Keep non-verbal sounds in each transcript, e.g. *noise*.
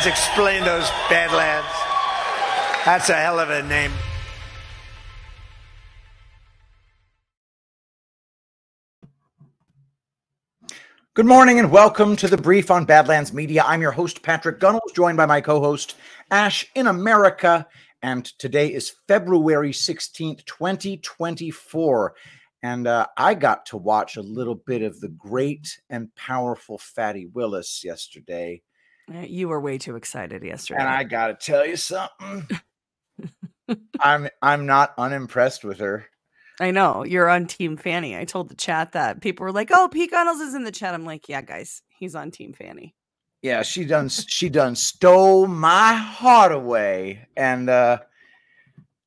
Badlands. Explain those Badlands. That's a hell of a name. Good morning and welcome to the brief on Badlands Media. I'm your host, Patrick Gunnels, joined by my co host, Ashe in America. And today is February 16th, 2024. And uh, I got to watch a little bit of the great and powerful Fatty Willis yesterday. Uh, You were way too excited yesterday. And I got to tell you something. *laughs* I'm I'm not unimpressed with her. I know you're on Team Fani. I told the chat that people were like, "Oh, Pete Gunnels is in the chat." I'm like, "Yeah, guys, he's on Team Fani." Yeah, she done she done stole my heart away. And uh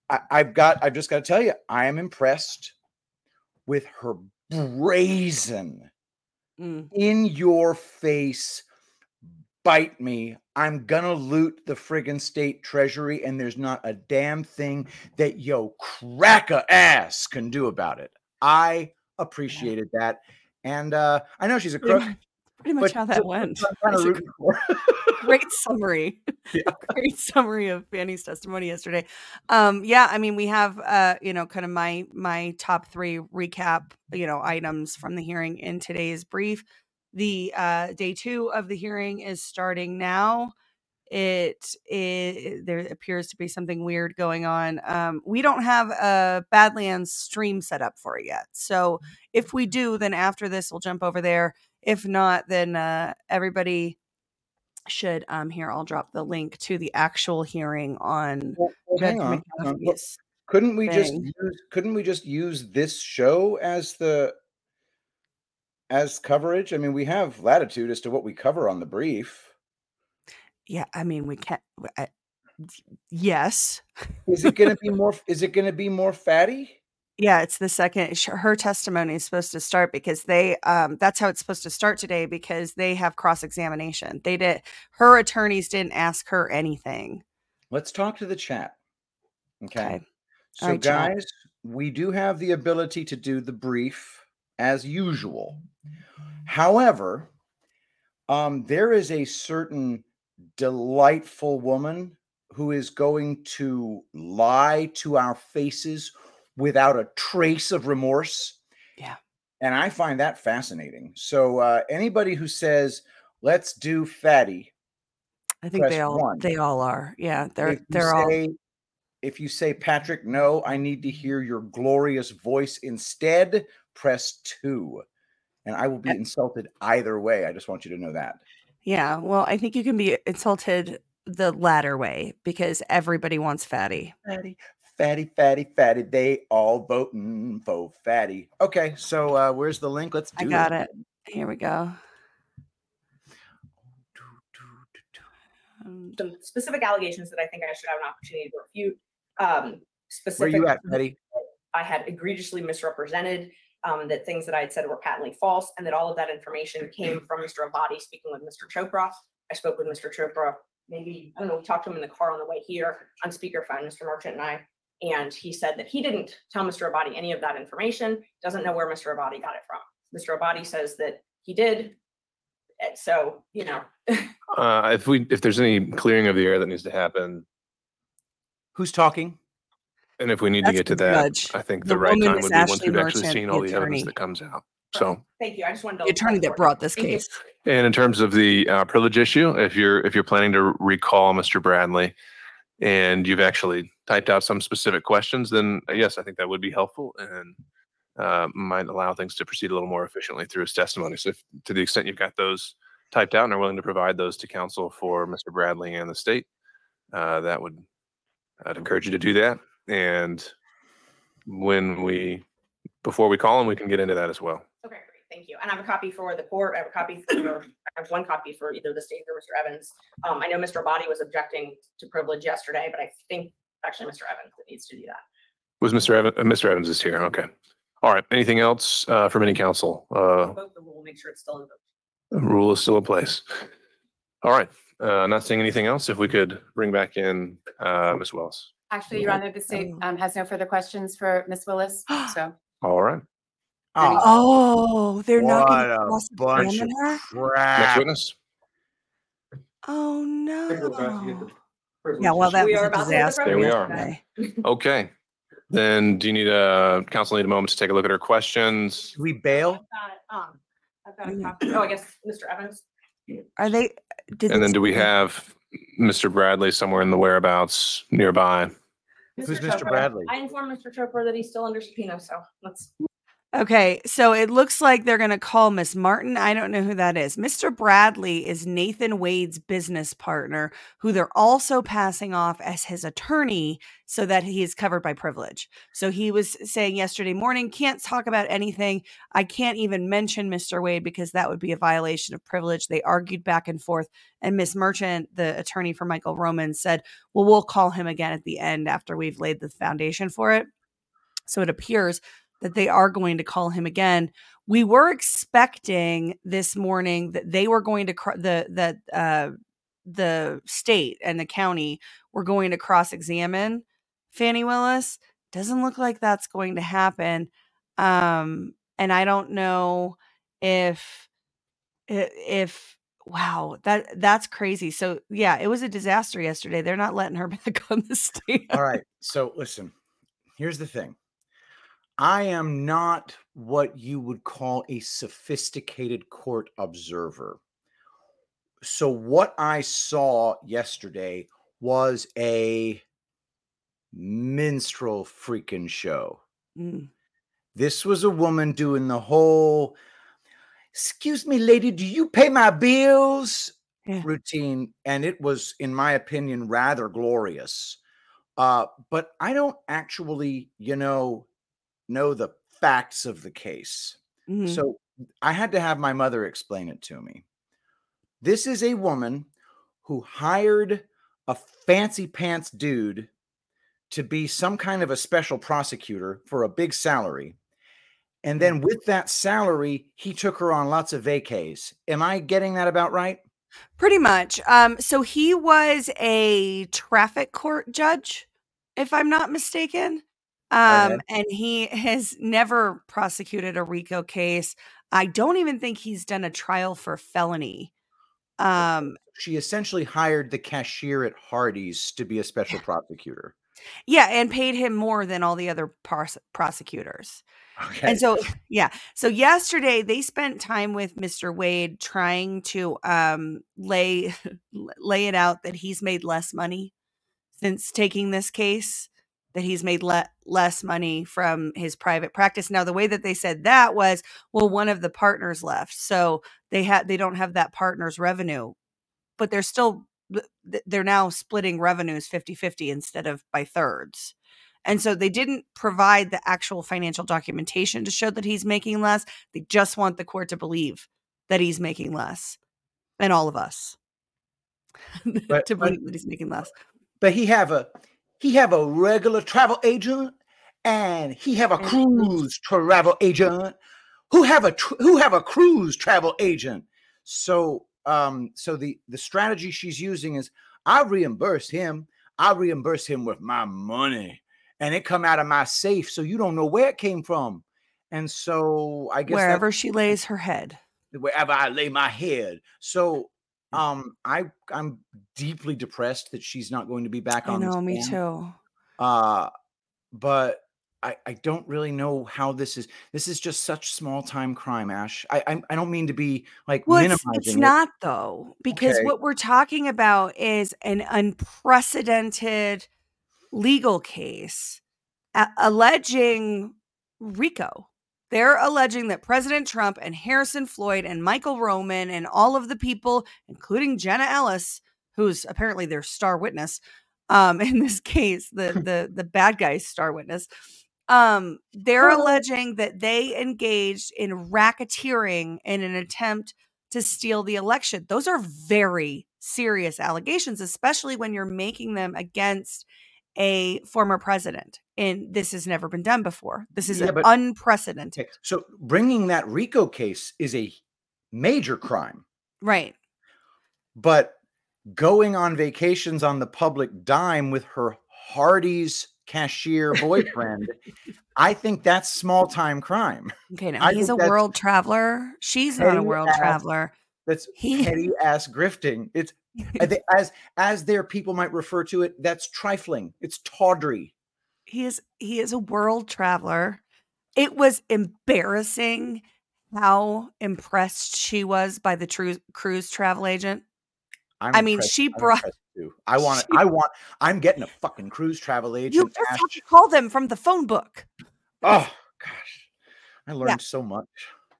I, I've got I've just got to tell you, I am impressed with her brazen Mm. in your face bite me i'm gonna loot the friggin state treasury and there's not a damn thing that yo cracker ass can do about it i appreciated that and uh i know she's a crook pretty much how that went. Kinda It's a rooting for her. *laughs* Great summary. *laughs* Yeah. *laughs* Great summary of Fani's testimony yesterday. Um, yeah, I mean, we have uh, you know, kind of my my top three recap, you know, items from the hearing in today's brief. The uh day two of the hearing is starting now. It, it there appears to be something weird going on. Um, we don't have a Badlands stream set up for it yet. So if we do, then after this we'll jump over there. If not, then uh everybody should um here I'll drop the link to the actual hearing on Well, well, hang on, hang on. Look, McAfee's. couldn't we just use, couldn't we just use this show as the as coverage i mean we have latitude as to what we cover on the brief Yeah, I mean we can't. I, yes, is it going to be more *laughs* is it going to be more fatty yeah, it's the second. Her testimony is supposed to start because they. Um, that's how it's supposed to start today because they have cross examination. They did. Her attorneys didn't ask her anything. let's talk to the chat okay, Okay. so right, chat. guys we do have the ability to do the brief as usual however um there is a certain delightful woman who is going to lie to our faces without a trace of remorse. Yeah. And I find that fascinating. So uh, anybody who says, let's do fatty, I think they all. one. They all are. Yeah, They're if they're all. if you say, Patrick, no, I need to hear your glorious voice instead, press two. And I will be Uh, insulted either way. I just want you to know that. Yeah. Well, I think you can be insulted the latter way because everybody wants fatty. Fatty, fatty, fatty, fatty. They all voting for fatty. Okay, so uh, where's the link? Let's do I got this. it. Here we go. Um, some specific allegations that I think I should have an opportunity to refute. Um, Where specific, you at, Fatty? I had egregiously misrepresented um, that things that I had said were patently false, and that all of that information came from Mr. Abbate speaking with Mr. Chopra. I spoke with Mr. Chopra. Maybe I don't know. We talked to him in the car on the way here on speakerphone, Mr. Merchant and I, and he said that he didn't tell Mr. Abbate any of that information. Doesn't know where Mr. Abbate got it from. Mr. Abbate says that he did. And so you know, *laughs* Uh, if we, if there's any clearing of the air that needs to happen, Who's talking? And if we need to That's get to the that, judge. I think The the right woman time is would be once Ashley we've actually Merchant, seen the all the evidence attorney. that comes out. So, thank you. I just wanted to. The attorney that brought this Thank you. case. and in terms of the uh, privilege issue, if you're if you're planning to recall Mr. Bradley, and you've actually typed out some specific questions, then uh, yes, I think that would be helpful and uh, might allow things to proceed a little more efficiently through his testimony. So, if, to the extent you've got those typed out and are willing to provide those to counsel for Mr. Bradley and the state, uh, that would I'd encourage you to do that. And when we before we call him, we can get into that as well. Okay, great, thank you. And I have a copy for the court, I have a copy for, I have one copy for either the state or Mr. Evans. Um, I know Mr. Body was objecting to privilege yesterday, but I think actually Mr. Evans that needs to do that. Was Mr. Evans? Uh, Mr. Evans is here. Okay. All right. Anything else uh, from any council? Uh, Vote the rule, make sure it's still in vote. the rule is still in place. All right. Uh, not seeing anything else. If we could bring back in uh, Ms. Wells. Actually, Your Honor, the state um, has no further questions for Ms. Willis, so. *gasps* All right. Oh, Oh, they're not what going a bunch of cross-examine her? Next crap. witness. Oh we're about to get no. Yeah, well, to that We was are a about to get the disaster. There we are. of. Okay. Then do you need a, council need a moment to take a look at her questions? Do we bail? I've got, um, I've got a copy. Oh, I guess Mr. Evans. Are they? Did And they then do we have Mr. Bradley somewhere in the whereabouts nearby? Who's Mr. Bradley? I informed Mr. Chopra that he's still under subpoena, so let's. Okay, so it looks like they're going to call Miss Martin. I don't know who that is. Mr. Bradley is Nathan Wade's business partner, who they're also passing off as his attorney so that he is covered by privilege. So he was saying yesterday morning, can't talk about anything. I can't even mention Mr. Wade because that would be a violation of privilege. They argued back and forth. And Miss Merchant, the attorney for Michael Roman, said, Well, we'll call him again at the end after we've laid the foundation for it. So it appears that they are going to call him again. We were expecting this morning that they were going to cr- the that uh, the state and the county were going to cross examine Fani Willis. Doesn't look like that's going to happen. Um, and I don't know if if wow that that's crazy. So yeah, it was a disaster yesterday. They're not letting her *laughs* back on the stand. All right. So listen, here's the thing. I am not what you would call a sophisticated court observer. So what I saw yesterday was a minstrel freaking show. Mm. This was a woman doing the whole excuse me lady do you pay my bills Yeah. routine and it was in my opinion rather glorious uh but i don't actually you know know the facts of the case Mhm. so i had to have my mother explain it to me this is a woman who hired a fancy pants dude to be some kind of a special prosecutor for a big salary and then with that salary, he took her on lots of vacays. Am I getting that about right? Pretty much. Um, so he was a traffic court judge, if I'm not mistaken. Um, and he *laughs* has never prosecuted a RICO case. I don't even think he's done a trial for felony. Um, She essentially hired the cashier at Hardee's to be a special prosecutor. yeah, and paid him more than all the other pros- prosecutors. Okay. And so, *laughs* yeah. So yesterday they spent time with Mr. Wade trying to um lay *laughs* lay it out that he's made less money since taking this case, that he's made le- less money from his private practice. Now, the way that they said that was, well, one of the partners left, so they had they don't have that partner's revenue, but they're still th- th- they're now splitting revenues 50-50 instead of by thirds. And so they didn't provide the actual financial documentation to show that he's making less. They just want the court to believe that he's making less and all of us *laughs* But- to but- believe that he's making less. but he have a he have a regular travel agent and he have a cruise travel agent who have a tr- who have a cruise travel agent. So um so the the strategy she's using is I reimburse him. I reimburse him with my money and it come out of my safe so you don't know where it came from. And so I guess Wherever she lays her head. wherever I lay my head. So. Um I I'm deeply depressed that she's not going to be back I on the know, me stand. too. Uh but I, I don't really know how this is. This is just such small time crime, Ashe. I I, I don't mean to be like Well, it's, minimizing it's it. not though, because Okay. what we're talking about is an unprecedented legal case a- alleging RICO. They're alleging that President Trump and Harrison Floyd and Michael Roman and all of the people, including Jenna Ellis, who's apparently their star witness, um, *laughs* in this case, the *laughs* the the bad guy's star witness, um, they're Oh. alleging that they engaged in racketeering in an attempt to steal the election. Those are very serious allegations, especially when you're making them against a former president. And this has never been done before. This is Yeah, but- unprecedented. Okay, So bringing that RICO case is a major crime, Right. but going on vacations on the public dime with her Hardee's cashier boyfriend, I think that's small time crime. Okay. Now I he's a world traveler. She's not a world ass- traveler. That's He- petty ass grifting. It's *laughs* as as their people might refer to it. That's trifling. It's tawdry. He is he is a world traveler. It was embarrassing how impressed she was by the tru- cruise travel agent. I'm I mean, she I'm brought- I want she- I want. I'm getting a fucking cruise travel agent. You just have to call them from the phone book. Oh gosh, I learned so much.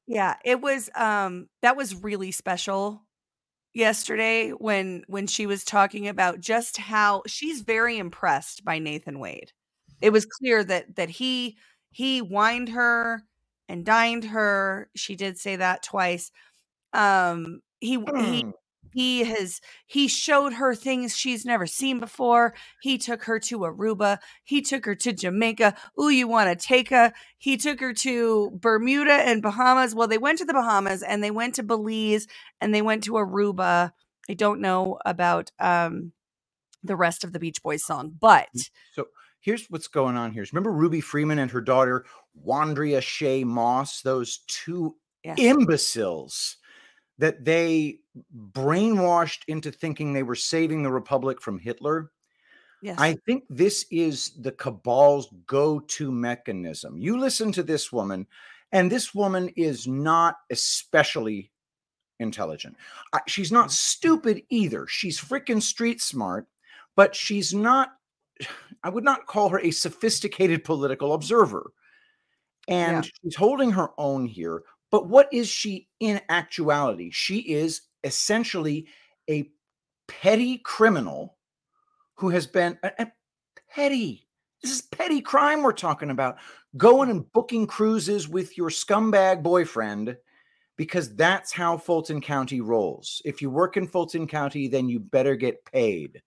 Yeah, it was um that was really special yesterday when when she was talking about just how she's very impressed by Nathan Wade. It was clear that that he he wined her and dined her. She did say that twice. Um he he Mm. he has he showed her things she's never seen before. He took her to Aruba. He took her to Jamaica. Ooh, you want to take her? He took her to Bermuda and Bahamas. Well, they went to the Bahamas and they went to Belize and they went to Aruba. I don't know about um the rest of the Beach Boys song, but So here's what's going on here. Remember Ruby Freeman and her daughter Wandrea Shaye Moss, those two imbeciles that they brainwashed into thinking they were saving the republic from Hitler. yes. I think this is the cabal's go to mechanism. You listen to this woman, and this woman is not especially intelligent. She's not mm-hmm. stupid either. She's freaking street smart, but she's not, I would not call her a sophisticated political observer. And she's holding her own here. But what is she in actuality? She is essentially a petty criminal who has been a, a petty. This is petty crime we're talking about. Going and booking cruises with your scumbag boyfriend because that's how Fulton County rolls. If you work in Fulton County, then you better get paid.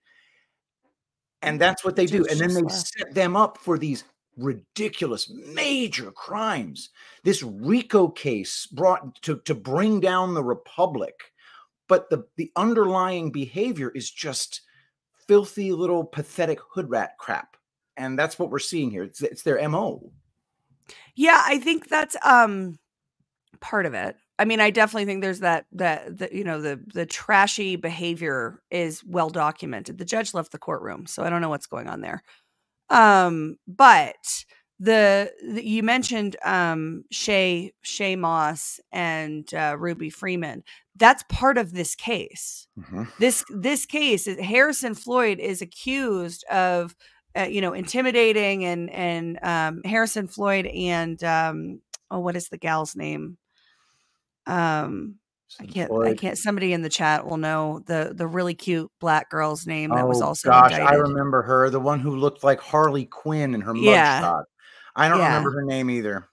And that's what they do. And then they set them up for these ridiculous major crimes. This RICO case brought to, to bring down the Republic. But the, the underlying behavior is just filthy little pathetic hood rat crap. And that's what we're seeing here. It's, it's their MO. Yeah, I think that's um part of it. I mean, I definitely think there's that that the, you know the the trashy behavior is well documented. The judge left the courtroom, so I don't know what's going on there. Um, but the, the you mentioned um Shay Shay Moss and uh, Ruby Freeman. That's part of this case this this case is- harrison floyd is accused of uh, you know intimidating and and um harrison floyd and um oh what is the gal's name um i can't i can't somebody in the chat will know the the really cute black girl's name that was Oh, also gosh, I remember her, the one who looked like Harley Quinn in her Yeah. mugshot. I don't Yeah. remember her name either.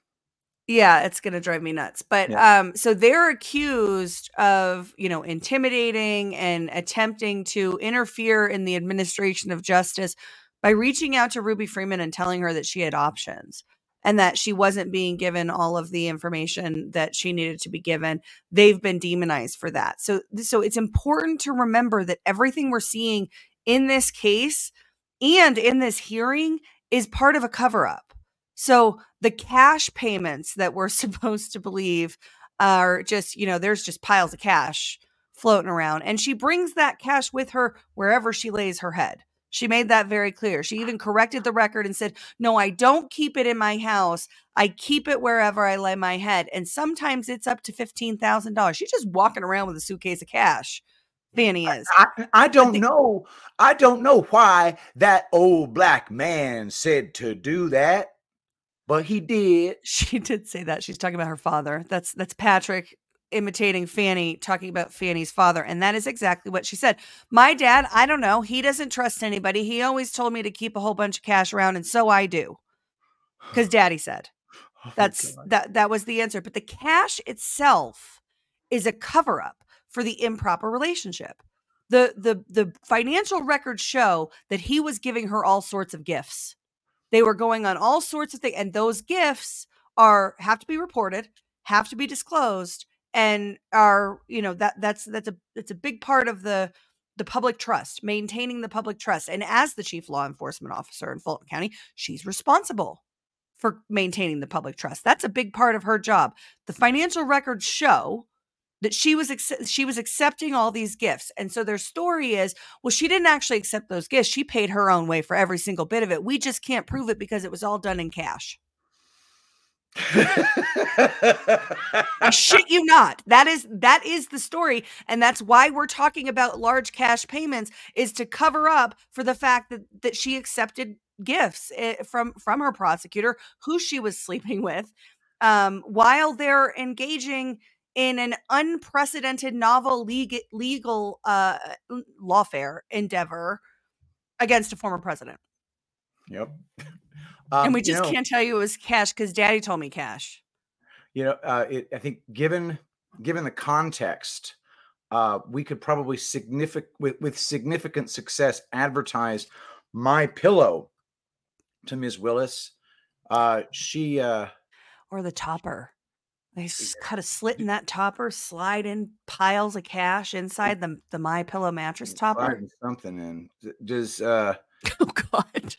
Yeah, it's going to drive me nuts. But Yeah. um so they're accused of, you know, intimidating and attempting to interfere in the administration of justice by reaching out to Ruby Freeman and telling her that she had options and that she wasn't being given all of the information that she needed to be given. They've been demonized for that. So so it's important to remember that everything we're seeing in this case and in this hearing is part of a cover up. So the cash payments that we're *laughs* supposed to believe are just, you know, there's just piles of cash floating around. And she brings that cash with her wherever she lays her head. She made that very clear. She even corrected the record and said, No, I don't keep it in my house. I keep it wherever I lay my head. And sometimes it's up to $15,000. She's just walking around with a suitcase of cash. Fani is. I, I don't the- know. I don't know why that old black man said to do that, but he did. She did say that. She's talking about her father. That's that's Patrick imitating Fani, talking about Fani's father. And that is exactly what she said. My dad, I don't know. He doesn't trust anybody. He always told me to keep a whole bunch of cash around, and so I do. Because *sighs* daddy said. Oh That's God. that that was the answer. But the cash itself is a cover up for the improper relationship. The the the financial records show that he was giving her all sorts of gifts. They were going on all sorts of things, and those gifts are have to be reported, have to be disclosed, and are you know that that's that's a that's a big part of the the public trust, maintaining the public trust. And as the chief law enforcement officer in Fulton County, she's responsible for maintaining the public trust. That's a big part of her job. The financial records show that she was she was accepting all these gifts and so their story is well she didn't actually accept those gifts she paid her own way for every single bit of it we just can't prove it because it was all done in cash I shit you not. That is that is the story, and that's why we're talking about large cash payments is to cover up for the fact that that she accepted gifts eh, from from her prosecutor, who she was sleeping with, um, while they're engaging in an unprecedented novel legal legal uh, lawfare endeavor against a former president. Yep. And Um, we you just know- can't tell you it was cash because Daddy told me cash. you know uh, it, i think given given the context uh, we could probably significant with, with significant success advertise my pillow to ms willis uh, she uh, or the topper. They cut a slit in that topper, slide in piles of cash inside the the my pillow mattress topper. something in does uh *laughs* Oh God!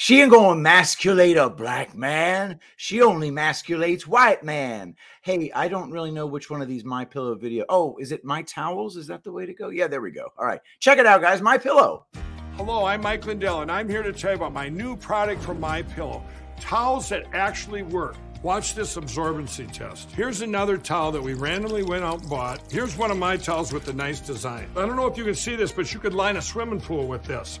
She ain't gonna emasculate a black man she only emasculates white man hey i don't really know which one of these my pillow video oh is it my towels is that the way to go yeah there we go all right check it out guys my pillow Hello, I'm Mike Lindell, and I'm here to tell you about my new product from My Pillow, towels that actually work. Watch this absorbency test. Here's another towel that we randomly went out and bought. Here's one of my towels with the nice design. I don't know if you can see this, but you could line a swimming pool with this.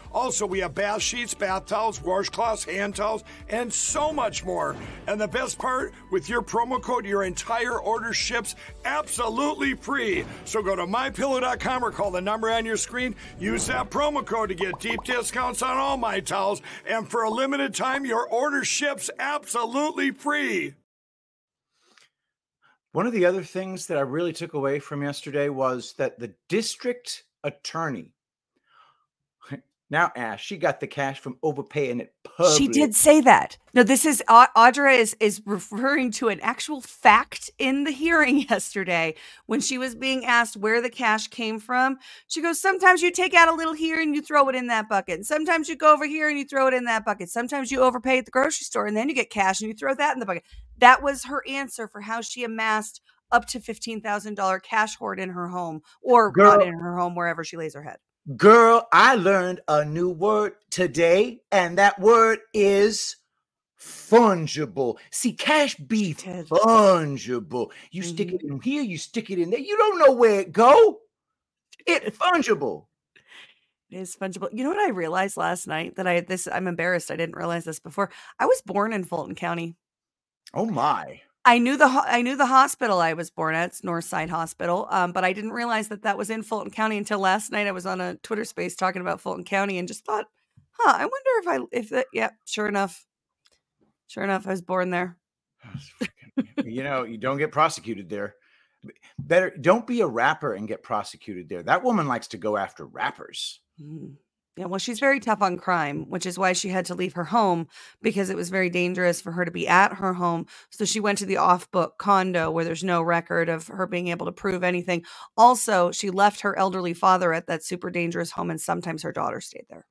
Also, we have bath sheets, bath towels, washcloths, hand towels, and so much more. And the best part, with your promo code, your entire order ships absolutely free. So go to mypillow.com or call the number on your screen. Use that promo code to get deep discounts on all my towels. And for a limited time, your order ships absolutely free. One of the other things that I really took away from yesterday was that the district attorney, now Ashe, she got the cash from overpaying it public. She did say that. No, this is Au- Audra is is referring to an actual fact in the hearing *laughs* yesterday when she was being asked where the cash came from. She goes, "Sometimes you take out a little here and you throw it in that bucket. And sometimes you go over here and you throw it in that bucket. Sometimes you overpay at the grocery store and then you get cash and you throw that in the bucket." That was her answer for how she amassed up to fifteen thousand dollar cash hoard in her home or Girl. in her home wherever she lays her head. Girl, I learned a new word today, and that word is fungible. See, cash be fungible. You stick it mm-hmm. in here, you stick it in there. You don't know where it go. It *laughs* fungible. It is fungible. You know what I realized last night that I this I'm embarrassed I didn't realize this before. I was born in Fulton County. Oh my. I knew the ho- I knew the hospital I was born at, it's Northside Hospital, um, but I didn't realize that that was in Fulton County until last night. I was on a Twitter space talking about Fulton County and just thought, huh, I wonder if I if that yeah, sure enough, sure enough, I was born there. you know, you don't get prosecuted there. Better don't be a rapper and get prosecuted there. That woman likes to go after rappers. Mm. Yeah, well, she's very tough on crime, which is why she had to leave her home because it was very dangerous for her to be at her home. So she went to the off book condo where there's no record of her being able to prove anything. Also, she left her elderly father at that super dangerous home, and sometimes her daughter stayed there.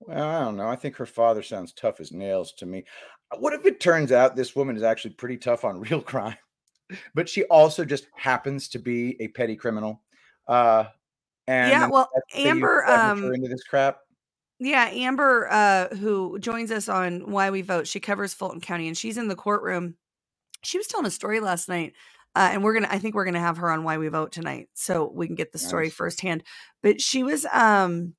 Well, I don't know. I think her father sounds tough as nails to me. Uh, What if it turns out this woman is actually pretty tough on *laughs* real crime, but she also just happens to be a petty criminal? Uh, and Yeah, well, that's the you Amber, um, into this crap. Yeah, Amber, uh, who joins us on Why We Vote, she covers Fulton County and she's in the courtroom. She was telling a story last night. Uh, and we're gonna I think we're gonna have her on Why We Vote tonight so we can get the story firsthand. But she was um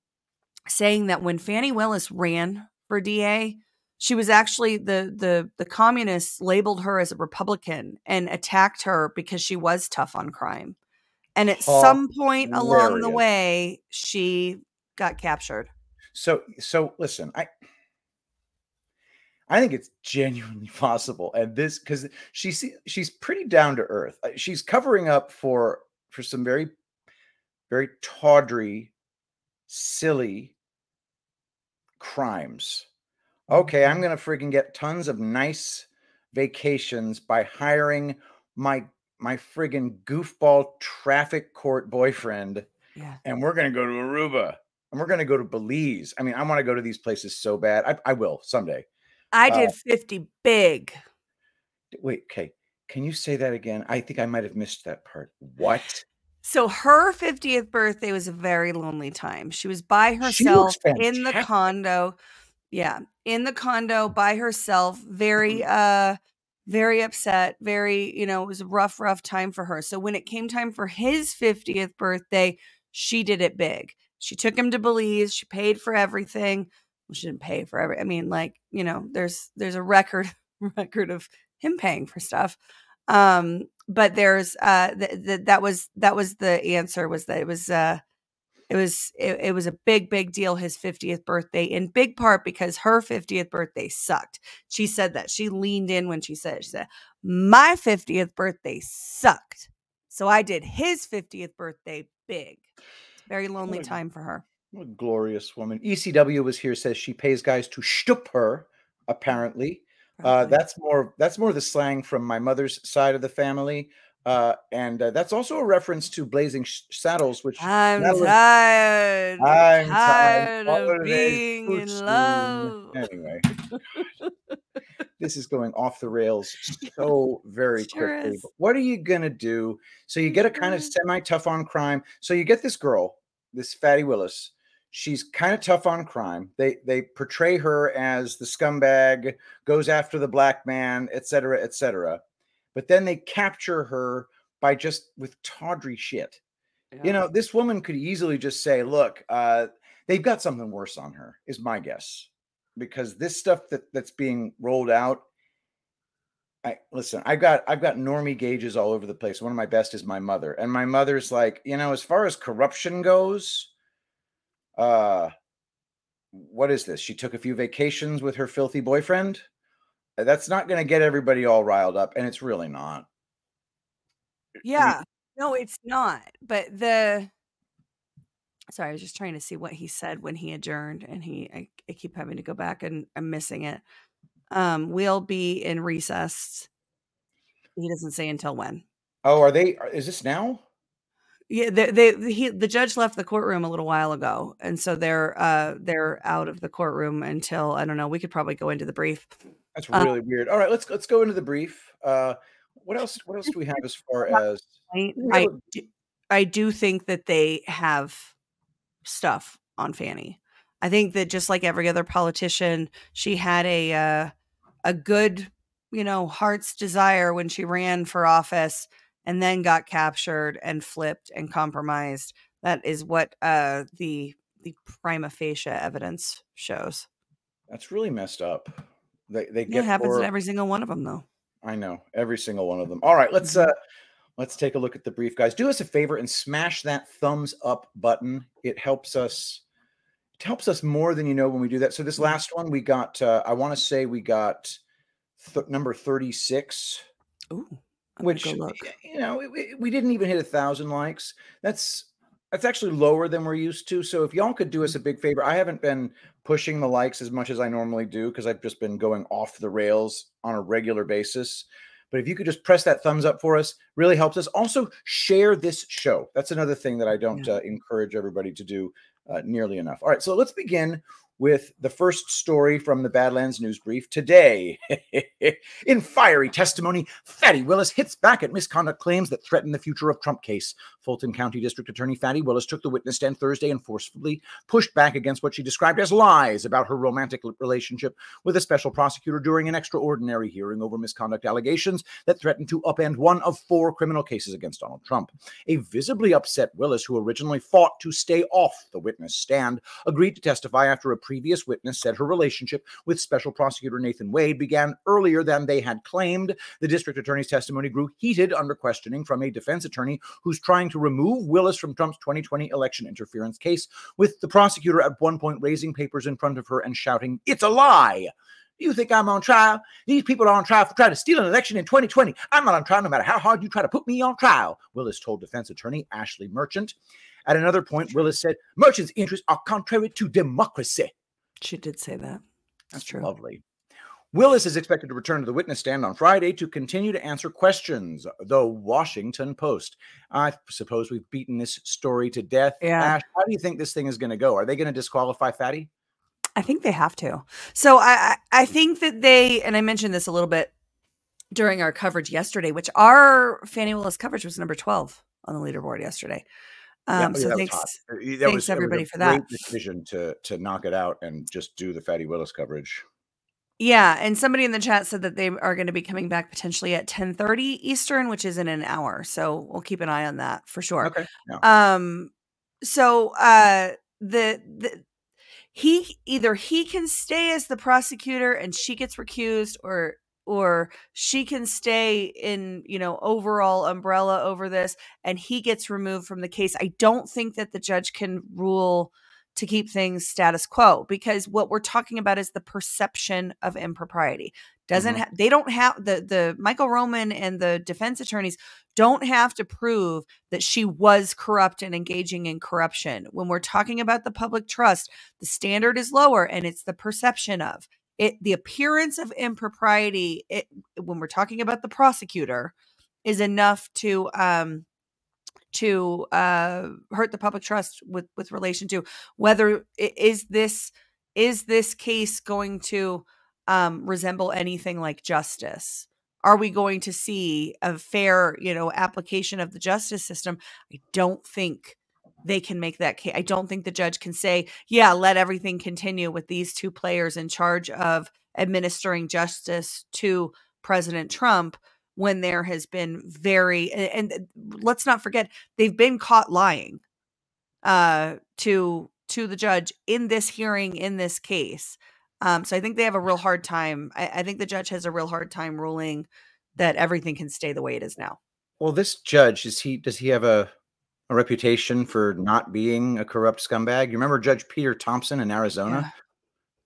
saying that when Fani Willis ran for DA, she was actually the the the communists labeled her as a Republican and attacked her because she was tough on crime. And at some point along the way, she got captured. So, so listen, I, I think it's genuinely *laughs* possible, and this because she's she's pretty down to earth. Uh, She's covering up for for some very, very tawdry, silly crimes. Okay, I'm gonna freaking get tons of nice vacations by hiring my my friggin' goofball traffic court boyfriend, Yeah. and we're gonna go to Aruba and we're gonna go to Belize. I mean, I want to go to these places so bad. I, I will someday. I Uh, did 50 big. Wait, okay. Can you say that again? I think I might have missed that part. What? So her 50th birthday was a very lonely time. She was by herself in the condo. Yeah, in the condo by herself, very uh very upset, very, you know, it was a rough rough time for her. So when it came time for his 50th birthday, she did it big. She took him to Belize, she paid for everything. Well, she didn't pay for every I mean, like, you know, there's there's a record *laughs* record of him paying for stuff um but there's uh th- th- that was that was the answer was that it was uh it was it, it was a big big deal his 50th birthday in big part because her 50th birthday sucked. She said that. She leaned in when she said it. She said my 50th birthday sucked. So i did his 50th birthday big. Very lonely a- time for her. What a glorious woman. ECW was here, says she pays guys to shtup her, apparently. Uh, that's more that's more the slang from my mother's side of the family. Uh, and uh, that's also a reference to Blazing Sh- Saddles, which i'm tired I'm tired tired of being in soon. love Anyway, *laughs* this is going off the rails so very Sure quickly. what are you gonna do? So you get a kind of Mhm. semi tough on crime. So you get this girl, this Fatty Willis. She's kind of tough on crime. They they portray her as the scumbag, goes after the black man, et cetera, et cetera. But then they capture her by just with tawdry shit. You know, this woman could easily just say, "Look, uh, they've got something worse on her." Is my guess, because this stuff that that's being rolled out. I listen. I've got I've got normie gauges all over the place. One of my best is my mother, and my mother's like, you know, as far as corruption goes, uh, what is this? She took a few vacations with her filthy boyfriend. That's not going to get everybody all riled up, and it's really not. Yeah. No, it's not. But the sorry, I was just trying to see what he said when he adjourned, and he I, I keep having to go back and I'm missing it. Um, we'll be in recess. He doesn't say until when. Oh, are they? are- Is this now? Yeah, they, they he the judge left the courtroom a little while ago, and so they're uh they're out of the courtroom until I don't know. We could probably go into the brief. That's Uh, really weird. All right, let's let's go into the brief. Uh, what else? What else do we have as *laughs* far as? I, I do, I do think that they have stuff on Fani. I think that just like every other politician, she had a uh, a good, you know, heart's desire when she ran for office and then got captured and flipped and compromised. That is what uh, the the prima facie evidence shows. That's really messed up. They they get it happens for, in every single one of them, though. I know every single one of them. All right, let's Mhm. uh let's take a look at the brief, guys. Do us a favor and smash that thumbs up button. It helps us. It helps us more than you know when we do that. So this Mhm. last one we got. Uh, I want to say we got th- number thirty six. Ooh, I'm which you know we- we, we didn't even hit a thousand likes that's that's actually lower than we're used to so if y'all could do us a big favor i haven't been pushing the likes as much as i normally do because i've just been going off the rails on a regular basis but if you could just press that thumbs up for us really helps us. Also share this show. That's another thing that i don't Yeah. uh, encourage everybody to do uh, nearly enough. All right so let's begin with the first story from the Badlands News Brief today. *laughs* In fiery testimony, Fatty Willis hits back at misconduct claims that threaten the future of Trump case. Fulton County District Attorney Fatty Willis took the witness stand Thursday and forcefully pushed back against what she described as lies about her romantic relationship with a special prosecutor during an extraordinary hearing over misconduct allegations that threatened to upend one of four criminal cases against Donald Trump. A visibly upset Willis, who originally fought to stay off the witness stand, agreed to testify after a previous witness said her relationship with special prosecutor Nathan Wade began earlier than they had claimed. The district attorney's testimony grew heated under questioning from a defense attorney who's trying to remove Willis from Trump's 2020 election interference case, with the prosecutor at one point raising papers in front of her and shouting, It's a lie! You think I'm on trial? These people are on trial for trying to steal an election in 2020. I'm not on trial no matter how hard you try to put me on trial, Willis told defense attorney Ashley Merchant. At another point, Willis said, Merchant's interests are contrary to democracy. She did say that. That's true. Lovely. Willis is expected to return to the witness stand on Friday to continue to answer questions. The Washington Post. I suppose we've beaten this story to death. Yeah. Ashe, how do you think this thing is going to go? Are they going to disqualify Fatty? I think they have to. So I I I think that they and I mentioned this a little bit during our coverage yesterday, which our Fani Willis coverage was number 12 on the leaderboard yesterday. Um, yeah, so that thanks. that thanks, was- that was a everybody, for great that. Decision to to knock it out and just do the Fatty Willis coverage. Yeah, and somebody in the chat said that they are going to be coming back potentially at 10:30 Eastern, which is in an hour. So we'll keep an eye on that for sure. Okay. Um so uh the the he either he can stay as the prosecutor and she gets recused or or she can stay in you know overall umbrella over this and he gets removed from the case i don't think that the judge can rule to keep things status quo because what we're talking about is the perception of impropriety. Doesn't Mhm. ha- they don't have the the michael roman and the defense attorneys don't have to prove that she was corrupt and engaging in corruption. When we're talking about the public trust the standard is lower and it's the perception of it the appearance of impropriety it, when we're talking about the prosecutor is enough to um to uh hurt the public trust with with relation to whether is this is this case going to um resemble anything like justice? Are we going to see a fair you know application of the justice system? I don't think they can make that case i don't think the judge can say yeah let everything continue with these two players in charge of administering justice to president trump when there has been very and, and let's not forget they've been caught lying uh to to the judge in this hearing in this case um so i think they have a real hard time I, I think the judge has a real hard time ruling that everything can stay the way it is now Well, this judge is he? Does he have a a reputation for not being a corrupt scumbag? You remember Judge Peter Thompson in Arizona?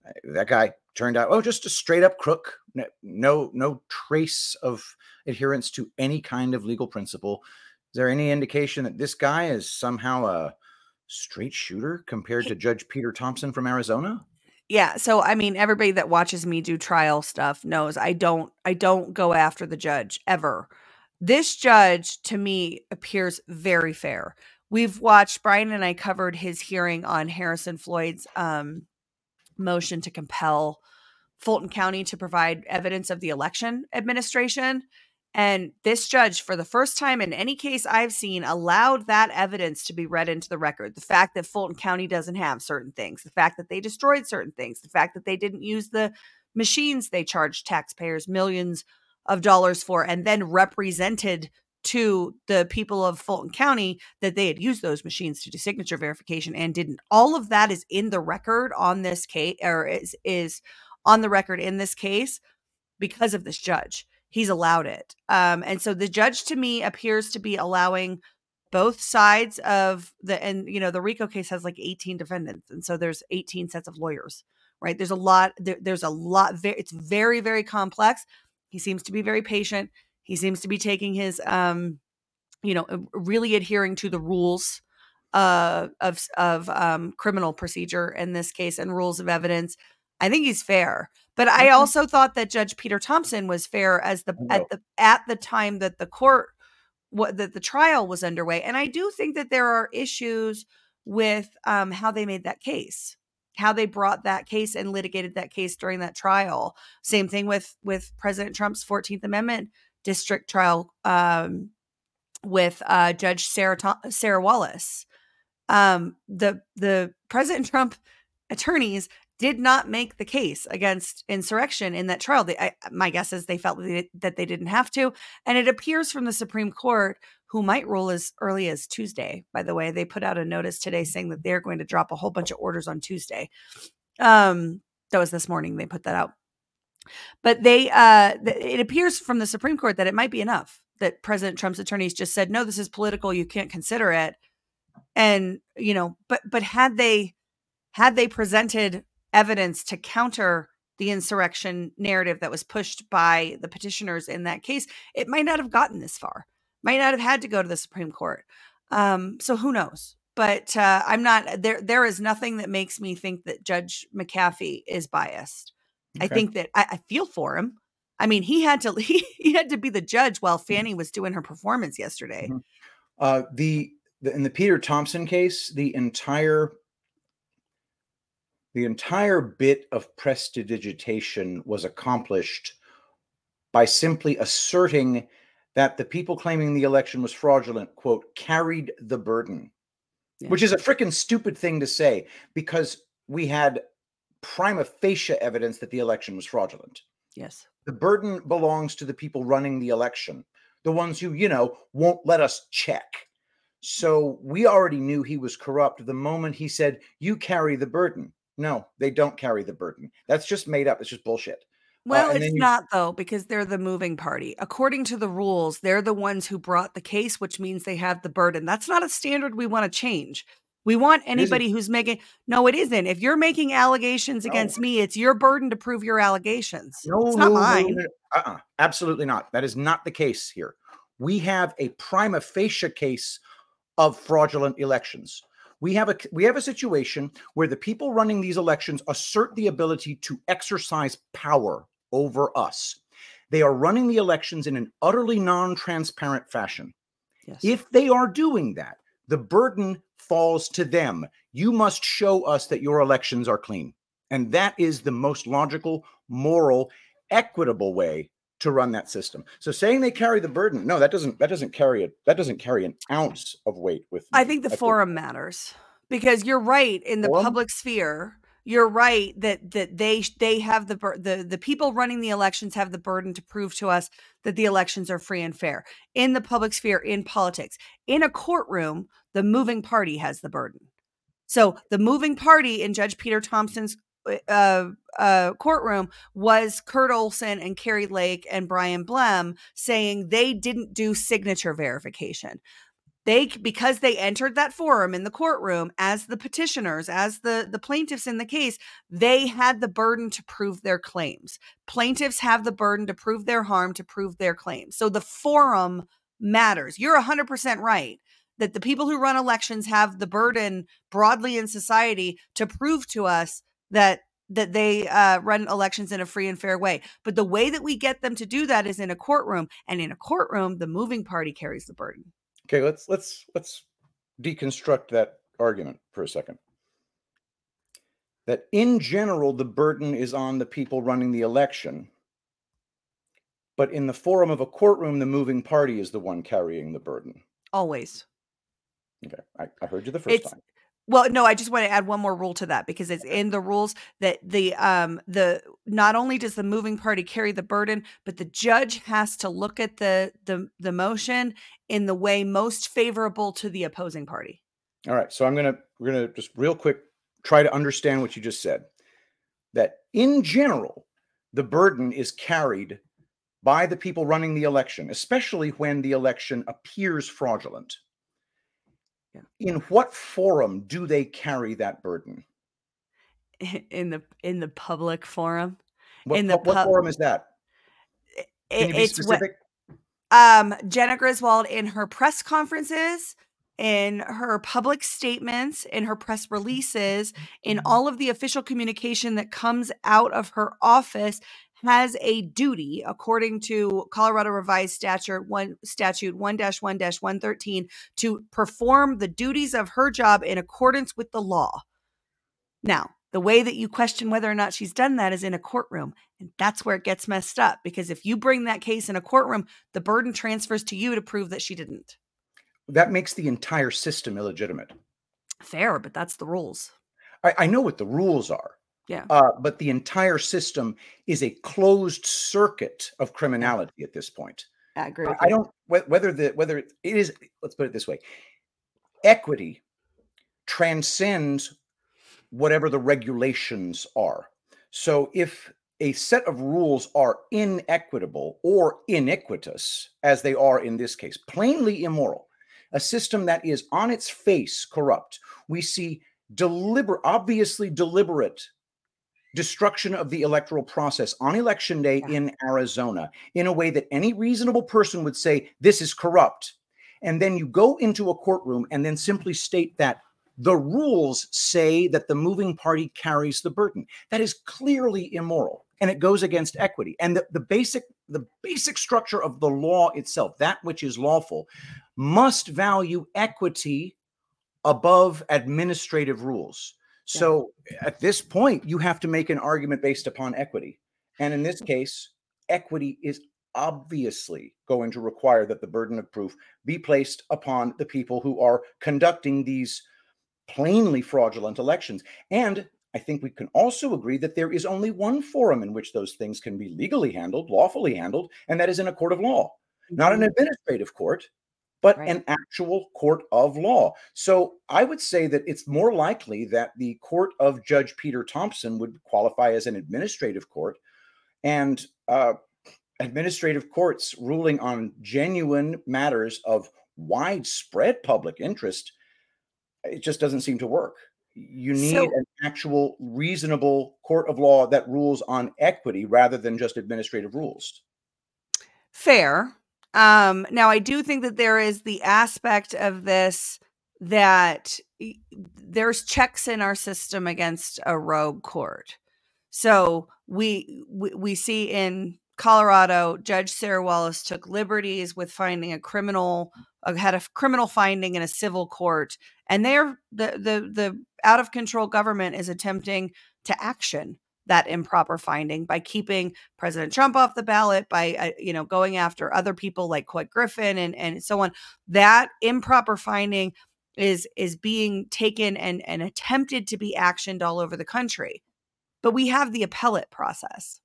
Uh, That guy turned out oh, just a straight up crook. No, no trace of adherence to any kind of legal principle. Is there any indication that this guy is somehow a straight shooter compared to Judge Peter Thompson from Arizona? yeah so i mean everybody that watches me do trial stuff knows i don't i don't go after the judge ever this judge to me appears very fair. We've watched brian and i covered his hearing on harrison floyd's um motion to compel fulton county to provide evidence of the election administration. And this judge for the first time in any case i've seen allowed that evidence to be read into the record. The fact that fulton county doesn't have certain things the fact that they destroyed certain things the fact that they didn't use the machines they charged taxpayers millions of dollars for and then represented to the people of Fulton County that they had used those machines to do signature verification and didn't. All of that is in the record on this case or is is on the record in this case because of this judge. He's allowed it. Um, and so the judge to me appears to be allowing both sides of the and you know the RICO case has like 18 defendants and so there's 18 sets of lawyers right there's a lot there, there's a lot it's very very complex he seems to be very patient. He seems to be taking his um you know really adhering to the rules uh of of um criminal procedure in this case and rules of evidence. I think he's fair but i also thought that judge peter thompson was fair as the at the at the time that the court what that the trial was underway and i do think that there are issues with um how they made that case how they brought that case and litigated that case during that trial. Same thing with with president trump's 14th amendment district trial um with uh judge sarah sarah wallace. Um the the president *laughs* trump attorneys did not make the case against insurrection in that trial. They, I, my guess is they felt that they, that they didn't have to and it appears from the supreme court who might rule as early as tuesday by the way they put out a notice today saying that they're going to drop a whole bunch of orders on tuesday. Um that was this morning they put that out. But they uh th- it appears from the supreme court that it might be enough that president trump's attorneys just said no this is political you can't consider it. And you know but but had they had they presented evidence to counter the insurrection narrative that was pushed by the petitioners in that case it might not have gotten this far might not have had to go to the supreme court um so who knows but uh, I'm not there. There is nothing that makes me think that Judge McAfee is biased. I think that I, I feel for him. I mean, he had to *laughs* he, he had to be the judge while Fani was doing her performance yesterday. Mhm. Uh, the, the in the Peter Thompson case, the entire the entire bit of prestidigitation was accomplished by simply asserting that the people claiming the election was fraudulent, quote, carried the burden, Yeah. which is a freaking stupid thing to say because we had prima facie evidence that the election was fraudulent. Yes. The burden belongs to the people running the election, the ones who, you know, won't let us check. So we already knew he was corrupt the moment he said, You carry the burden. No, they don't carry the burden. That's just made up. It's just bullshit. Uh, well, and it's then you- not though because they're the moving party. According to the rules, they're the ones who brought the case, which means they have the burden. That's not a standard we want to change. We want anybody who's making no, it isn't. If you're making allegations No. against me, it's your burden to prove your allegations. No, it's not no, no, mine. no. Uh-uh. Absolutely not. That is not the case here. We have a prima facie case of fraudulent elections. We have a we have a situation where the people running these elections assert the ability to exercise power over us. They are running the elections in an utterly non-transparent fashion. Yes. If they are doing that, the burden falls to them. You must show us that your elections are clean. And that is the most logical, moral, equitable way to run that system. So saying they carry the burden, no, that doesn't that doesn't carry it. That doesn't carry an ounce of weight with me. I think the forum matters because you're right in the Forum? public sphere. You're right that that they they have the the the people running the elections have the burden to prove to us that the elections are free and fair in the public sphere in politics. In a courtroom, the moving party has the burden. So the moving party in Judge Peter Thompson's uh, uh, courtroom was Kurt Olsen and Kari Lake and Bryan Blehm saying they didn't do signature verification. They because they entered that forum in the courtroom as the petitioners as the the plaintiffs in the case they had the burden to prove their claims. Plaintiffs have the burden to prove their harm to prove their claims. So the forum matters. You're 100% right that the people who run elections have the burden broadly in society to prove to us that that they uh, run elections in a free and fair way but the way that we get them to do that is in a courtroom and in a courtroom the moving party carries the burden Okay, let's let's let's deconstruct that argument for a second. That in general, the burden is on the people running the election. But in the forum of a courtroom, the moving party is the one carrying the burden. always Okay, I, I heard you the first It's- time. Well, no, I just want to add one more rule to that because it's in the rules that the um the not only does the moving party carry the burden, but the judge has to look at the the the motion in the way most favorable to the opposing party. All right, so I'm gonna we're gonna just real quick try to understand what you just said. That in general, the burden is carried by the people running the election, especially when the election appears fraudulent. Yeah. In what forum do they carry that burden? *laughs* in the in the public forum. What, In the what, pub- forum is that? Can It- you be it's what um Jena Griswold in her press conferences, in her public statements, in her press releases, in all of the official communication that comes out of her office has a duty according to Colorado revised statute 1 statute 1-1-113 to perform the duties of her job in accordance with the law. Now, the way that you question whether or not she's done that is in a courtroom. And that's where it gets messed up because if you bring that case in a courtroom, the burden transfers to you to prove that she didn't. That makes the entire system illegitimate. Fair, but that's the rules. I, I know what the rules are. Yeah. Uh, but the entire system is a closed circuit of criminality at this point. I agree. I- don't whether the whether it is let's put it this way equity transcends whatever the regulations are so if a set of rules are inequitable or iniquitous as they are in this case plainly immoral a system that is on its face corrupt we see deliberate obviously deliberate destruction of the electoral process on election day Yeah. in Arizona in a way that any reasonable person would say this is corrupt. And then you go into a courtroom and then simply state that the rules say that the moving party carries the burden. That is clearly immoral and it goes against equity. And the, the basic the basic structure of the law itself, that which is lawful, must value equity above administrative rules. So at this point, you have to make an argument based upon equity. And in this case, equity is obviously going to require that the burden of proof be placed upon the people who are conducting these plainly fraudulent elections. And I think we can also agree that there is only one forum in which those things can be legally handled, lawfully handled, and that is in a court of law, not an Mhm. administrative court, but Right. an actual court of law. So I would say that it's more likely that the court of Judge Peter Thompson would qualify as an administrative court, and uh, administrative courts ruling on genuine matters of widespread public interest. It just doesn't seem to work. You need So- an actual reasonable court of law that rules on equity rather than just administrative rules. Fair. Um, now, I do think that there is the aspect of this that there's checks in our system against a rogue court. So we we, we see in Colorado, Judge Sarah Wallace took liberties with finding a criminal uh, had a criminal finding in a civil court, and they're the the the out of control government is attempting to action that improper finding by keeping President Trump off the ballot, by uh, you know going after other people like Couy Griffin and and so on. That improper finding is is being taken and and attempted to be actioned all over the country. But we have the appellate process.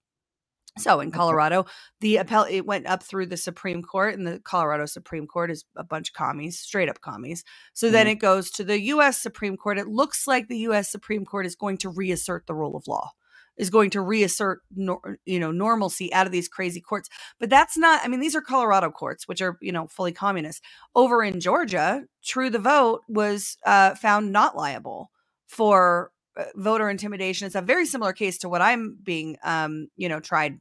So in Colorado, the appellate it went up through the Supreme Court, and the Colorado Supreme Court is a bunch of commies, straight up commies. So then Mhm. it goes to the U.S. Supreme Court. It looks like the U.S. Supreme Court is going to reassert the rule of law, is going to reassert nor, you know normalcy out of these crazy courts. But that's not. I mean, these are Colorado courts, which are you know fully communist. Over in Georgia, True the Vote was uh, found not liable for uh, voter intimidation. It's a very similar case to what I'm being um, you know tried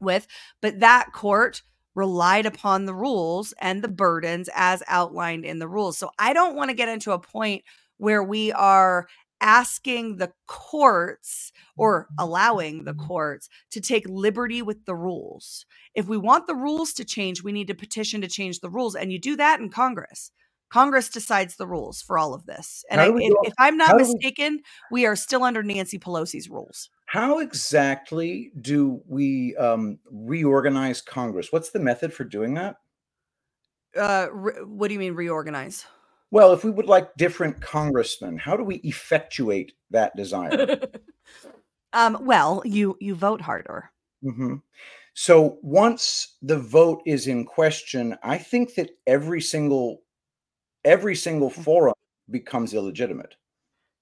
with, but that court relied upon the rules and the burdens as outlined in the rules. So I don't want to get into a point where we are asking the courts or allowing the courts to take liberty with the rules. If we want the rules to change, we need to petition to change the rules. And you do that in Congress. Congress decides the rules for all of this. And I, if, if I'm not do we- mistaken, we are still under Nancy Pelosi's rules. How exactly do we um, reorganize Congress? What's the method for doing that? Uh, re- what do you mean reorganize? Well, if we would like different congressmen, how do we effectuate that desire? *laughs* um, well, you you vote harder. hmm So once the vote is in question, I think that every single every single forum becomes illegitimate.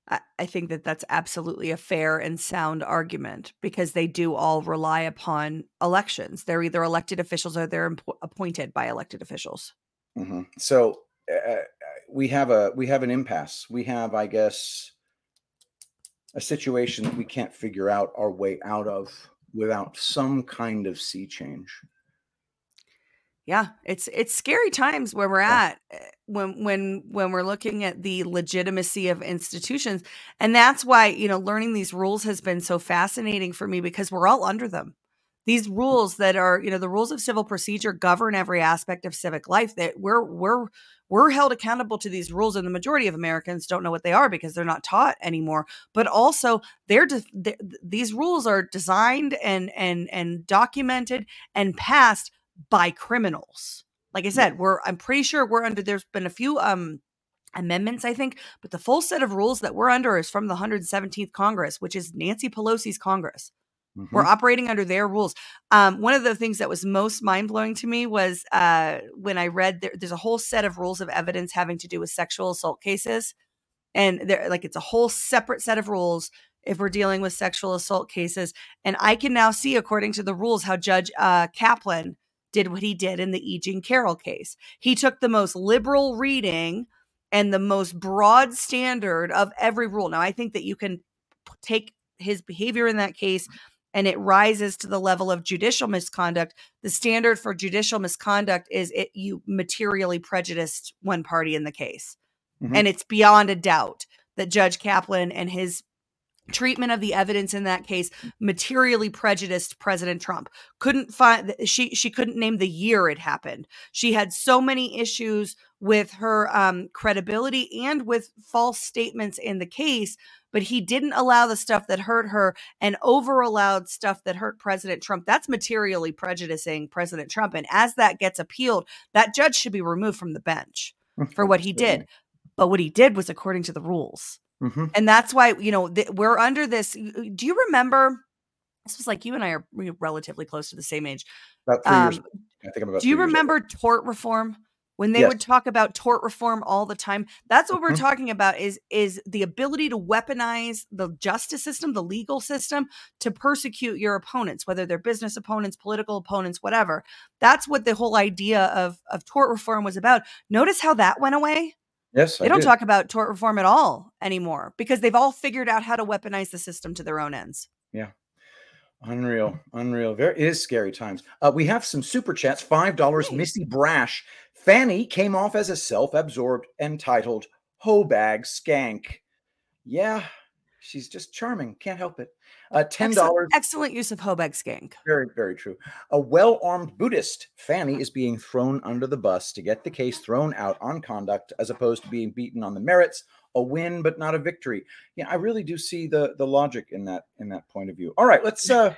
I, I think that that's absolutely a fair and sound argument because they do all rely upon elections. They're either elected officials or they're appointed by elected officials. hmm So uh, we have a we have an impasse. We have, I guess, a situation that we can't figure out our way out of without some kind of sea change. Yeah, it's it's scary times where we're Yeah. at eh, when when when we're looking at the legitimacy of institutions, and that's why you know learning these rules has been so fascinating for me because we're all under them. These rules that are you know the rules of civil procedure govern every aspect of civic life. That we're we're we're held accountable to these rules, and the majority of Americans don't know what they are because they're not taught anymore. But also, they're, de- they these rules are designed and and and documented and passed by criminals. Like I said, we're I'm pretty sure we're under there's been a few um amendments I think, but the full set of rules that we're under is from the 117th Congress, which is Nancy Pelosi's Congress. We're Mhm. operating under their rules. Um, one of the things that was most mind blowing to me was uh, when I read there, there's a whole set of rules of evidence having to do with sexual assault cases, and there like it's a whole separate set of rules if we're dealing with sexual assault cases. And I can now see, according to the rules, how Judge uh, Kaplan did what he did in the E. Jean Carroll case. He took the most liberal reading and the most broad standard of every rule. Now, I think that you can take his behavior in that case and it rises to the level of judicial misconduct. The standard for judicial misconduct is it you materially prejudiced one party in the case. Mhm. And it's beyond a doubt that Judge Kaplan and his treatment of the evidence in that case materially prejudiced President Trump. Couldn't find she she couldn't name the year it happened. She had so many issues with her um, credibility and with false statements in the case, but he didn't allow the stuff that hurt her and over allowed stuff that hurt President Trump. That's materially prejudicing President Trump. And as that gets appealed, that judge should be removed from the bench *laughs* for what he did. But what he did was according to the rules. Mhm. And that's why, you know, th- we're under this. Do you remember? This was like you and I are relatively close to the same age. About three years. Um, I think I'm about. do you years remember tort reform? When they Yes. would talk about tort reform all the time, that's what we're Mhm. talking about is is the ability to weaponize the justice system, the legal system to persecute your opponents, whether they're business opponents, political opponents, whatever. That's what the whole idea of of tort reform was about. Notice how that went away? Yes, They I don't did. talk about tort reform at all anymore because they've all figured out how to weaponize the system to their own ends. Yeah. Unreal, unreal. Very it is scary times. Uh, we have some super chats. Five dollars. Hey. Missy Brash. Fani came off as a self-absorbed, entitled hoe bag skank. Yeah, she's just charming. Can't help it. Uh, ten dollars. excellent use of Hobeg skank. Very, very true. A well-armed Buddhist. Fani is being thrown under the bus to get the case thrown out on conduct, as opposed to being beaten on the merits. A win, but not a victory. Yeah, I really do see the the logic in that in that point of view. All right, let's uh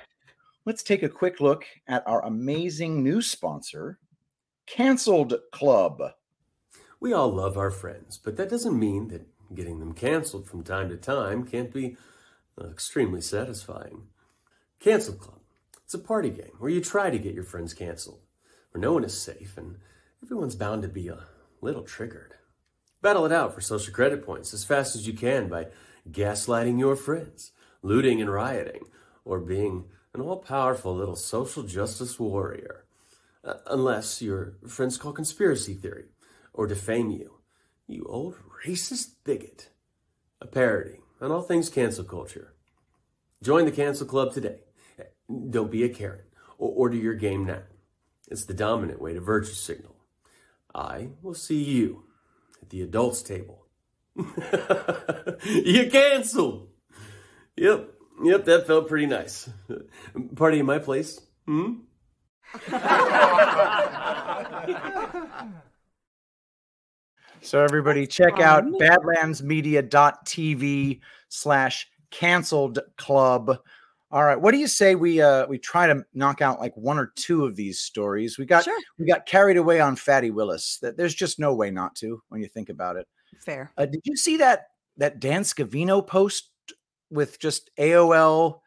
let's take a quick look at our amazing new sponsor, Cancelled Club. We all love our friends, but that doesn't mean that getting them canceled from time to time can't be extremely satisfying. Cancel Club. It's a party game where you try to get your friends canceled, where no one is safe and everyone's bound to be a little triggered. Battle it out for social credit points as fast as you can by gaslighting your friends, looting and rioting, or being an all powerful little social justice warrior. Uh, unless your friends call conspiracy theory or defame you. You old racist bigot. A parody on all things cancel culture. Join the Cancel Club today. Don't be a Karen or order your game now. It's the dominant way to virtue signal. I will see you at the adults table. *laughs* you canceled. Yep, yep, that felt pretty nice. Party in my place. Hmm? *laughs* So everybody check out badlandsmedia.tv slash canceled club. All right. What do you say we uh we try to knock out like one or two of these stories? We got Sure. we got carried away on Fatty Willis. That there's just no way not to when you think about it. Fair. Uh, did you see that that Dan Scavino post with just AOL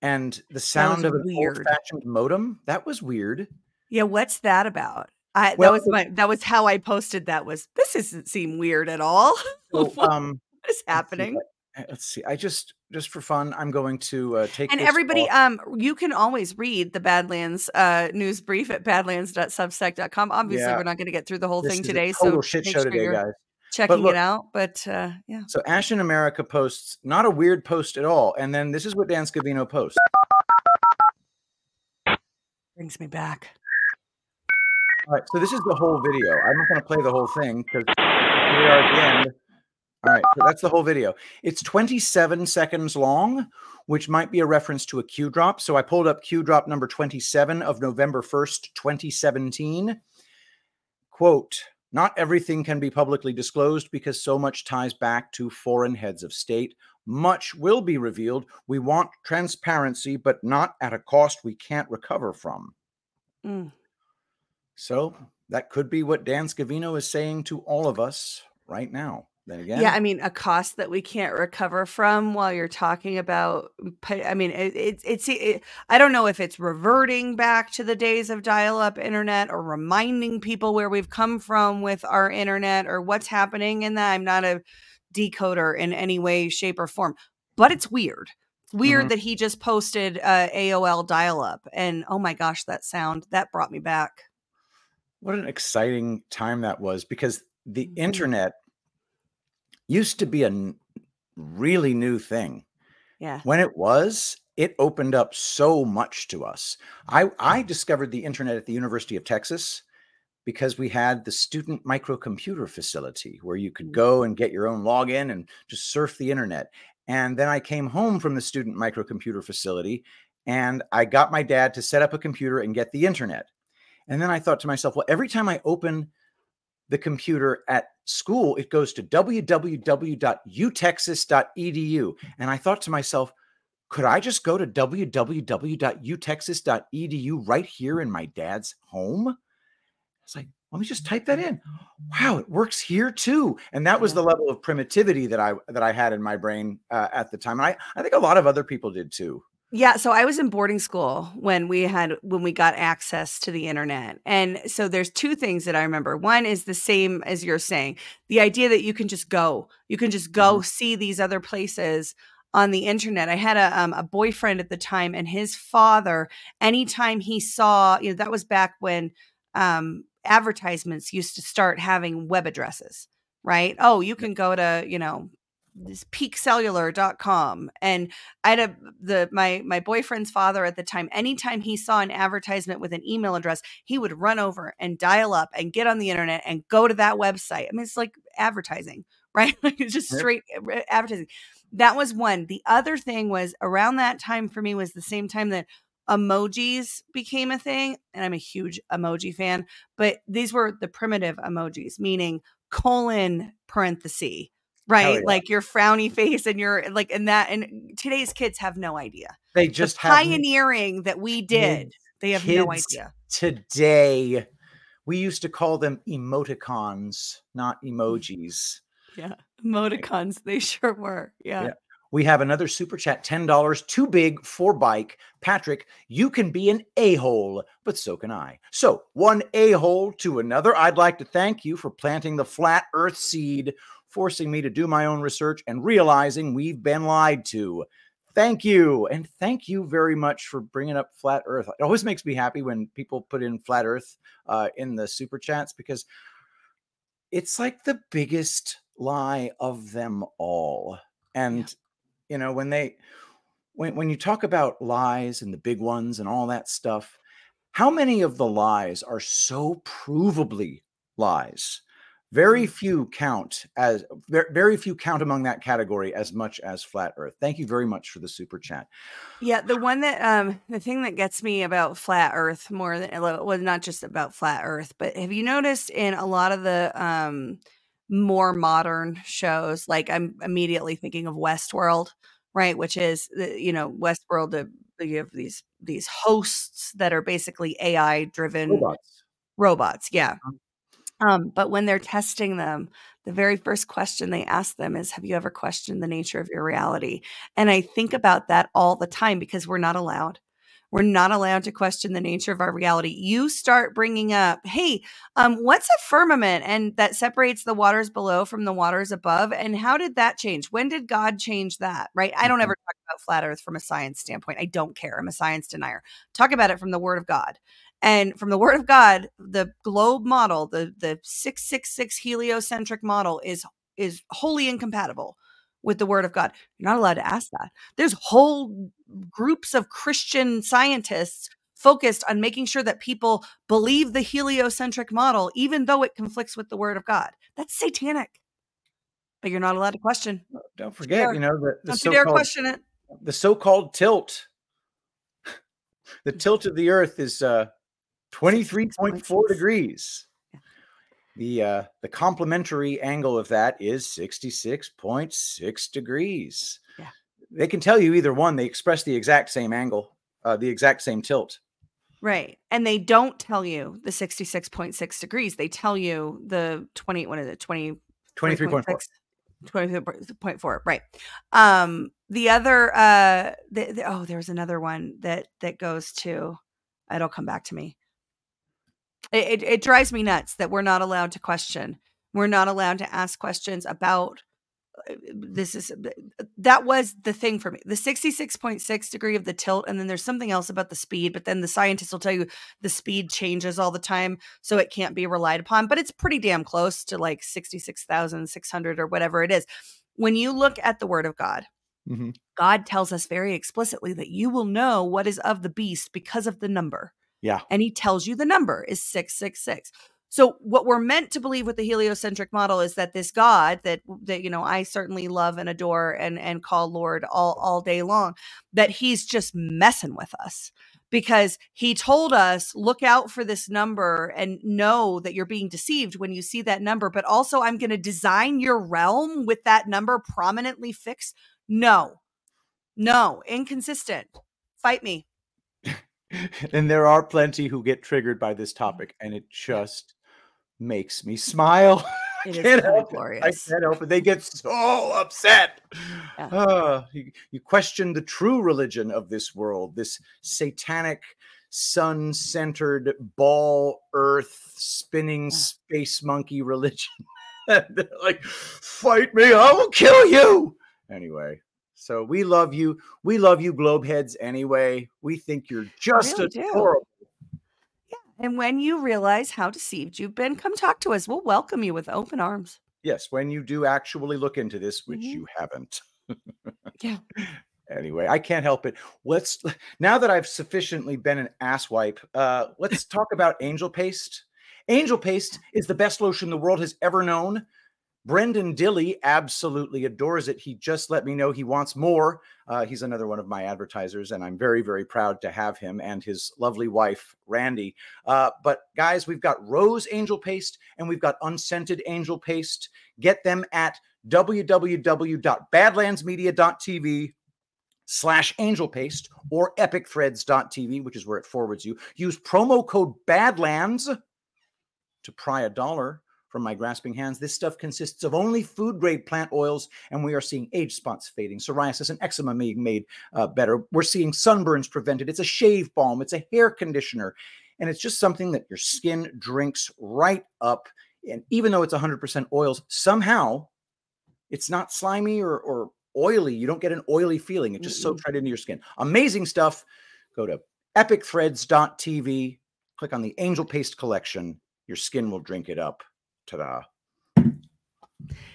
and the sound of an weird. old-fashioned modem? That was weird. Yeah, what's that about? I Well, that was my that was how I posted that was this doesn't seem weird at all. *laughs* So, what um, is let's see, happening? Let's see. I just just for fun, I'm going to uh, take And everybody, off. um, you can always read the Badlands uh news brief at badlands.substack.com. Obviously, Yeah. we're not going to get through the whole This thing today, so shit show sure today, guys. checking look- it out. But uh yeah. So Ashe in America posts not a weird post at all, and then this is what Dan Scavino posts. Brings me back. All right, so this is the whole video. I'm not going to play the whole thing because we are at the end. All right, so that's the whole video. It's 27 seconds long, which might be a reference to a Q drop. So I pulled up Q drop number 27 of November 1st, 2017. Quote, not everything can be publicly disclosed because so much ties back to foreign heads of state. Much will be revealed. We want transparency, but not at a cost we can't recover from. Mm. So that could be what Dan Scavino is saying to all of us right now. Then again, Yeah, I mean, a cost that we can't recover from while you're talking about. I mean, it, it, it's. It, I don't know if it's reverting back to the days of dial-up internet or reminding people where we've come from with our internet or what's happening in that. I'm not a decoder in any way, shape, or form, but it's weird. It's weird Mhm. that he just posted uh, AOL dial-up, and oh my gosh, that sound that brought me back. What an exciting time that was because the Mhm. internet used to be a really new thing. Yeah. When it was, it opened up so much to us. I I discovered the internet at the University of Texas because we had the student microcomputer facility where you could go and get your own login and just surf the internet. And then I came home from the student microcomputer facility and I got my dad to set up a computer and get the internet. And then I thought to myself, well, every time I open the computer at school, it goes to www.utexas.edu. And I thought to myself, could I just go to www.utexas.edu right here in my dad's home? It's like, let me just type that in. Wow, it works here too. And that was the level of primitivity that I that I had in my brain uh, at the time. And I, I think a lot of other people did too. Yeah, so I was in boarding school when we had when we got access to the internet. And so there's two things that I remember. One is the same as you're saying. The idea that you can just go. You can just go see these other places on the internet. I had a um, a boyfriend at the time and his father anytime he saw, you know, that was back when um advertisements used to start having web addresses, right? Oh, you can go to, you know, this peakcellular.com and I had a the my my boyfriend's father at the time anytime he saw an advertisement with an email address he would run over and dial up and get on the internet and go to that website. I mean it's like advertising, *laughs* right? Like it's just straight eh, a- advertising. That was one. The other thing was around that time for me was the same time that emojis became a thing and I'm a huge emoji fan, but these were the primitive emojis meaning colon parenthesis right yeah. like your frowny face and your like and that and today's kids have no idea They just the have pioneering that we did they have no idea today. We used to call them emoticons, not mm. emojis. yeah emoticons they sure were yeah, Yeah. We have another super chat, $10, too big for bike. Patrick, you can be an a hole, but so can I. So, one a hole to another. I'd like to thank you for planting the flat earth seed, forcing me to do my own research and realizing we've been lied to. Thank you. And thank you very much for bringing up flat earth. It always makes me happy when people put in flat earth uh, in the super chats because it's like the biggest lie of them all. And you know, when they when when you talk about lies and the big ones and all that stuff, how many of the lies are so provably lies? Very few count as very few count among that category as much as flat earth. Thank you very much for the super chat. Yeah, the one that um the thing that gets me about flat earth more than well not just about flat earth, but have you noticed in a lot of the um more modern shows like I'm immediately thinking of Westworld, right, which is the, you know Westworld uh, you have these these hosts that are basically AI driven Robots. robots, yeah. Um, but when they're testing them, the very first question they ask them is, Have you ever questioned the nature of your reality? And I think about that all the time because we're not allowed. We're not allowed to question the nature of our reality. You start bringing up, hey, um, what's a firmament and that separates the waters below from the waters above? And how did that change? When did God change that? Right? I don't Mhm. ever talk about flat earth from a science standpoint. I don't care. I'm a science denier. Talk about it from the word of God. And from the word of God, the globe model, the the 666 heliocentric model is is wholly incompatible with the word of God. You're not allowed to ask that. There's whole groups of Christian scientists focused on making sure that people believe the heliocentric model even though it conflicts with the word of God. That's satanic. But you're not allowed to question. Don't forget, dare. you know, the, the Don't you dare question it. the so-called tilt. *laughs* The tilt of the earth is uh 23.4 degrees. The uh the complementary angle of that is 66.6 degrees. Yeah. They can tell you either one, they express the exact same angle, uh the exact same tilt. Right. And they don't tell you the 66.6 degrees. They tell you the 20, what is it? 20, 23.4. 23.4 right um the other uh the, the- oh there's another one that that goes to it'll come back to me it, it, it drives me nuts that we're not allowed to question. We're not allowed to ask questions about uh, this is that was the thing for me. The 66.6 degree of the tilt and then there's something else about the speed but then the scientists will tell you the speed changes all the time so it can't be relied upon but it's pretty damn close to like 66,600 or whatever it is. When you look at the word of god Mhm. god tells us very explicitly that you will know what is of the beast because of the number Yeah. and he tells you the number is 666 So what we're meant to believe with the heliocentric model is that this God that that you know I certainly love and adore and and call Lord all all day long, that he's just messing with us because he told us look out for this number and know that you're being deceived when you see that number but also I'm going to design your realm with that number prominently fixed. No. No, inconsistent. Fight me. And there are plenty who get triggered by this topic and it just makes me smile. *laughs* It I is can't help it. I can't help it. They get so upset. Yeah. *sighs* Ah, you, you question the true religion of this world, this satanic, sun centered, ball earth spinning Yeah. space monkey *laughs* religion. *laughs* They're like, fight me, I will kill you. Anyway. So we love you. We love you, globeheads. Anyway, we think you're just really do. adorable. And when you realize how deceived you've been, come talk to us. We'll welcome you with open arms. Yes, when you do actually look into this, which Mhm. you haven't. Yeah. *laughs* Anyway, I can't help it. Let's now that I've sufficiently been an asswipe, uh, let's talk about angel paste. Angel paste is the best lotion the world has ever known. Brenden Dilley absolutely adores it. He just let me know he wants more. Uh, he's another one of my advertisers, and I'm very, very proud to have him and his lovely wife, Randy. Uh, but guys, we've got rose angel paste and we've got unscented angel paste. Get them at www.badlandsmedia.tv slash angel paste or epicthreads.tv, which is where it forwards you. Use promo code badlands to pry a dollar from my grasping hands. This stuff consists of only food grade plant oils, and we are seeing age spots fading, psoriasis and eczema being made uh, better. We're seeing sunburns prevented. It's a shave balm, it's a hair conditioner, and it's just something that your skin drinks right up. And even though it's 100% oils, somehow it's not slimy or, or oily. You don't get an oily feeling. It just soaks right into your skin. Amazing stuff. Go to epicthreads.tv, click on the Angel Paste collection. Your skin will drink it up. Ta-da.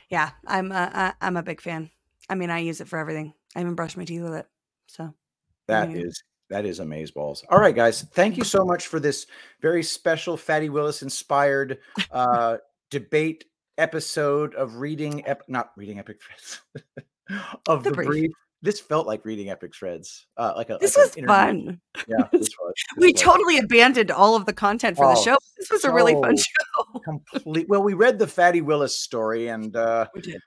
Yeah, I'm uh, I- I'm a big fan. I mean, I use it for everything. I even brush my teeth with it. So That Mhm. is that is amazeballs. All right, guys. Thank you so much for this very special Fatty Willis inspired uh debate episode of reading ep- not reading epic threads *laughs* of The the, brief. brief. This felt like reading epic threads. Uh like a this like was fun. Yeah, this was. We was. totally abandoned all of the content for the Oh, show. This was a really fun show. *laughs* complete well we read the fatty willis story and uh We did.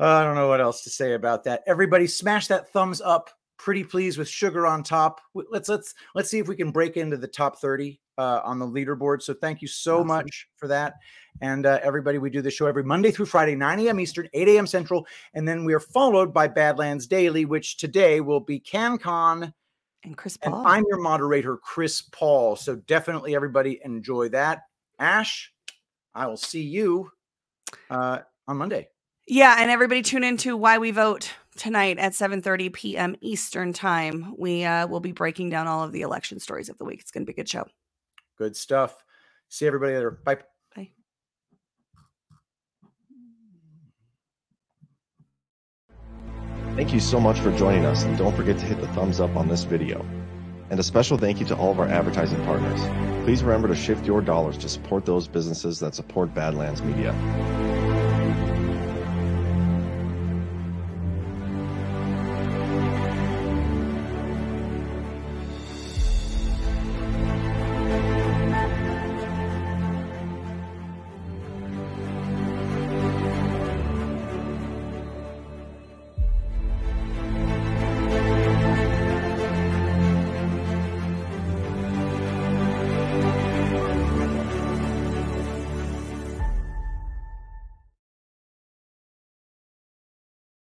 i don't know what else to say about that. Everybody smash that thumbs up pretty please with sugar on top. Let's let's let's see if we can break into the top 30 uh on the leaderboard. So thank you so Awesome. much for that. And uh, everybody we do the show every monday through friday 9 a.m eastern 8 a.m central. And then we are followed by badlands daily which today will be CannCon And Chris and i'm your moderator chris paul. So definitely everybody enjoy that Ashe i will see you uh on monday Yeah, and everybody tune into Why We Vote tonight at 7:30 p.m. Eastern Time. We uh, will be breaking down all of the election stories of the week. It's going to be a good show. good stuff see everybody later bye Bye. Thank you so much for joining us and don't forget to hit the thumbs up on this video. And a special thank you to all of our advertising partners. Please remember to shift your dollars to support those businesses that support Badlands Media.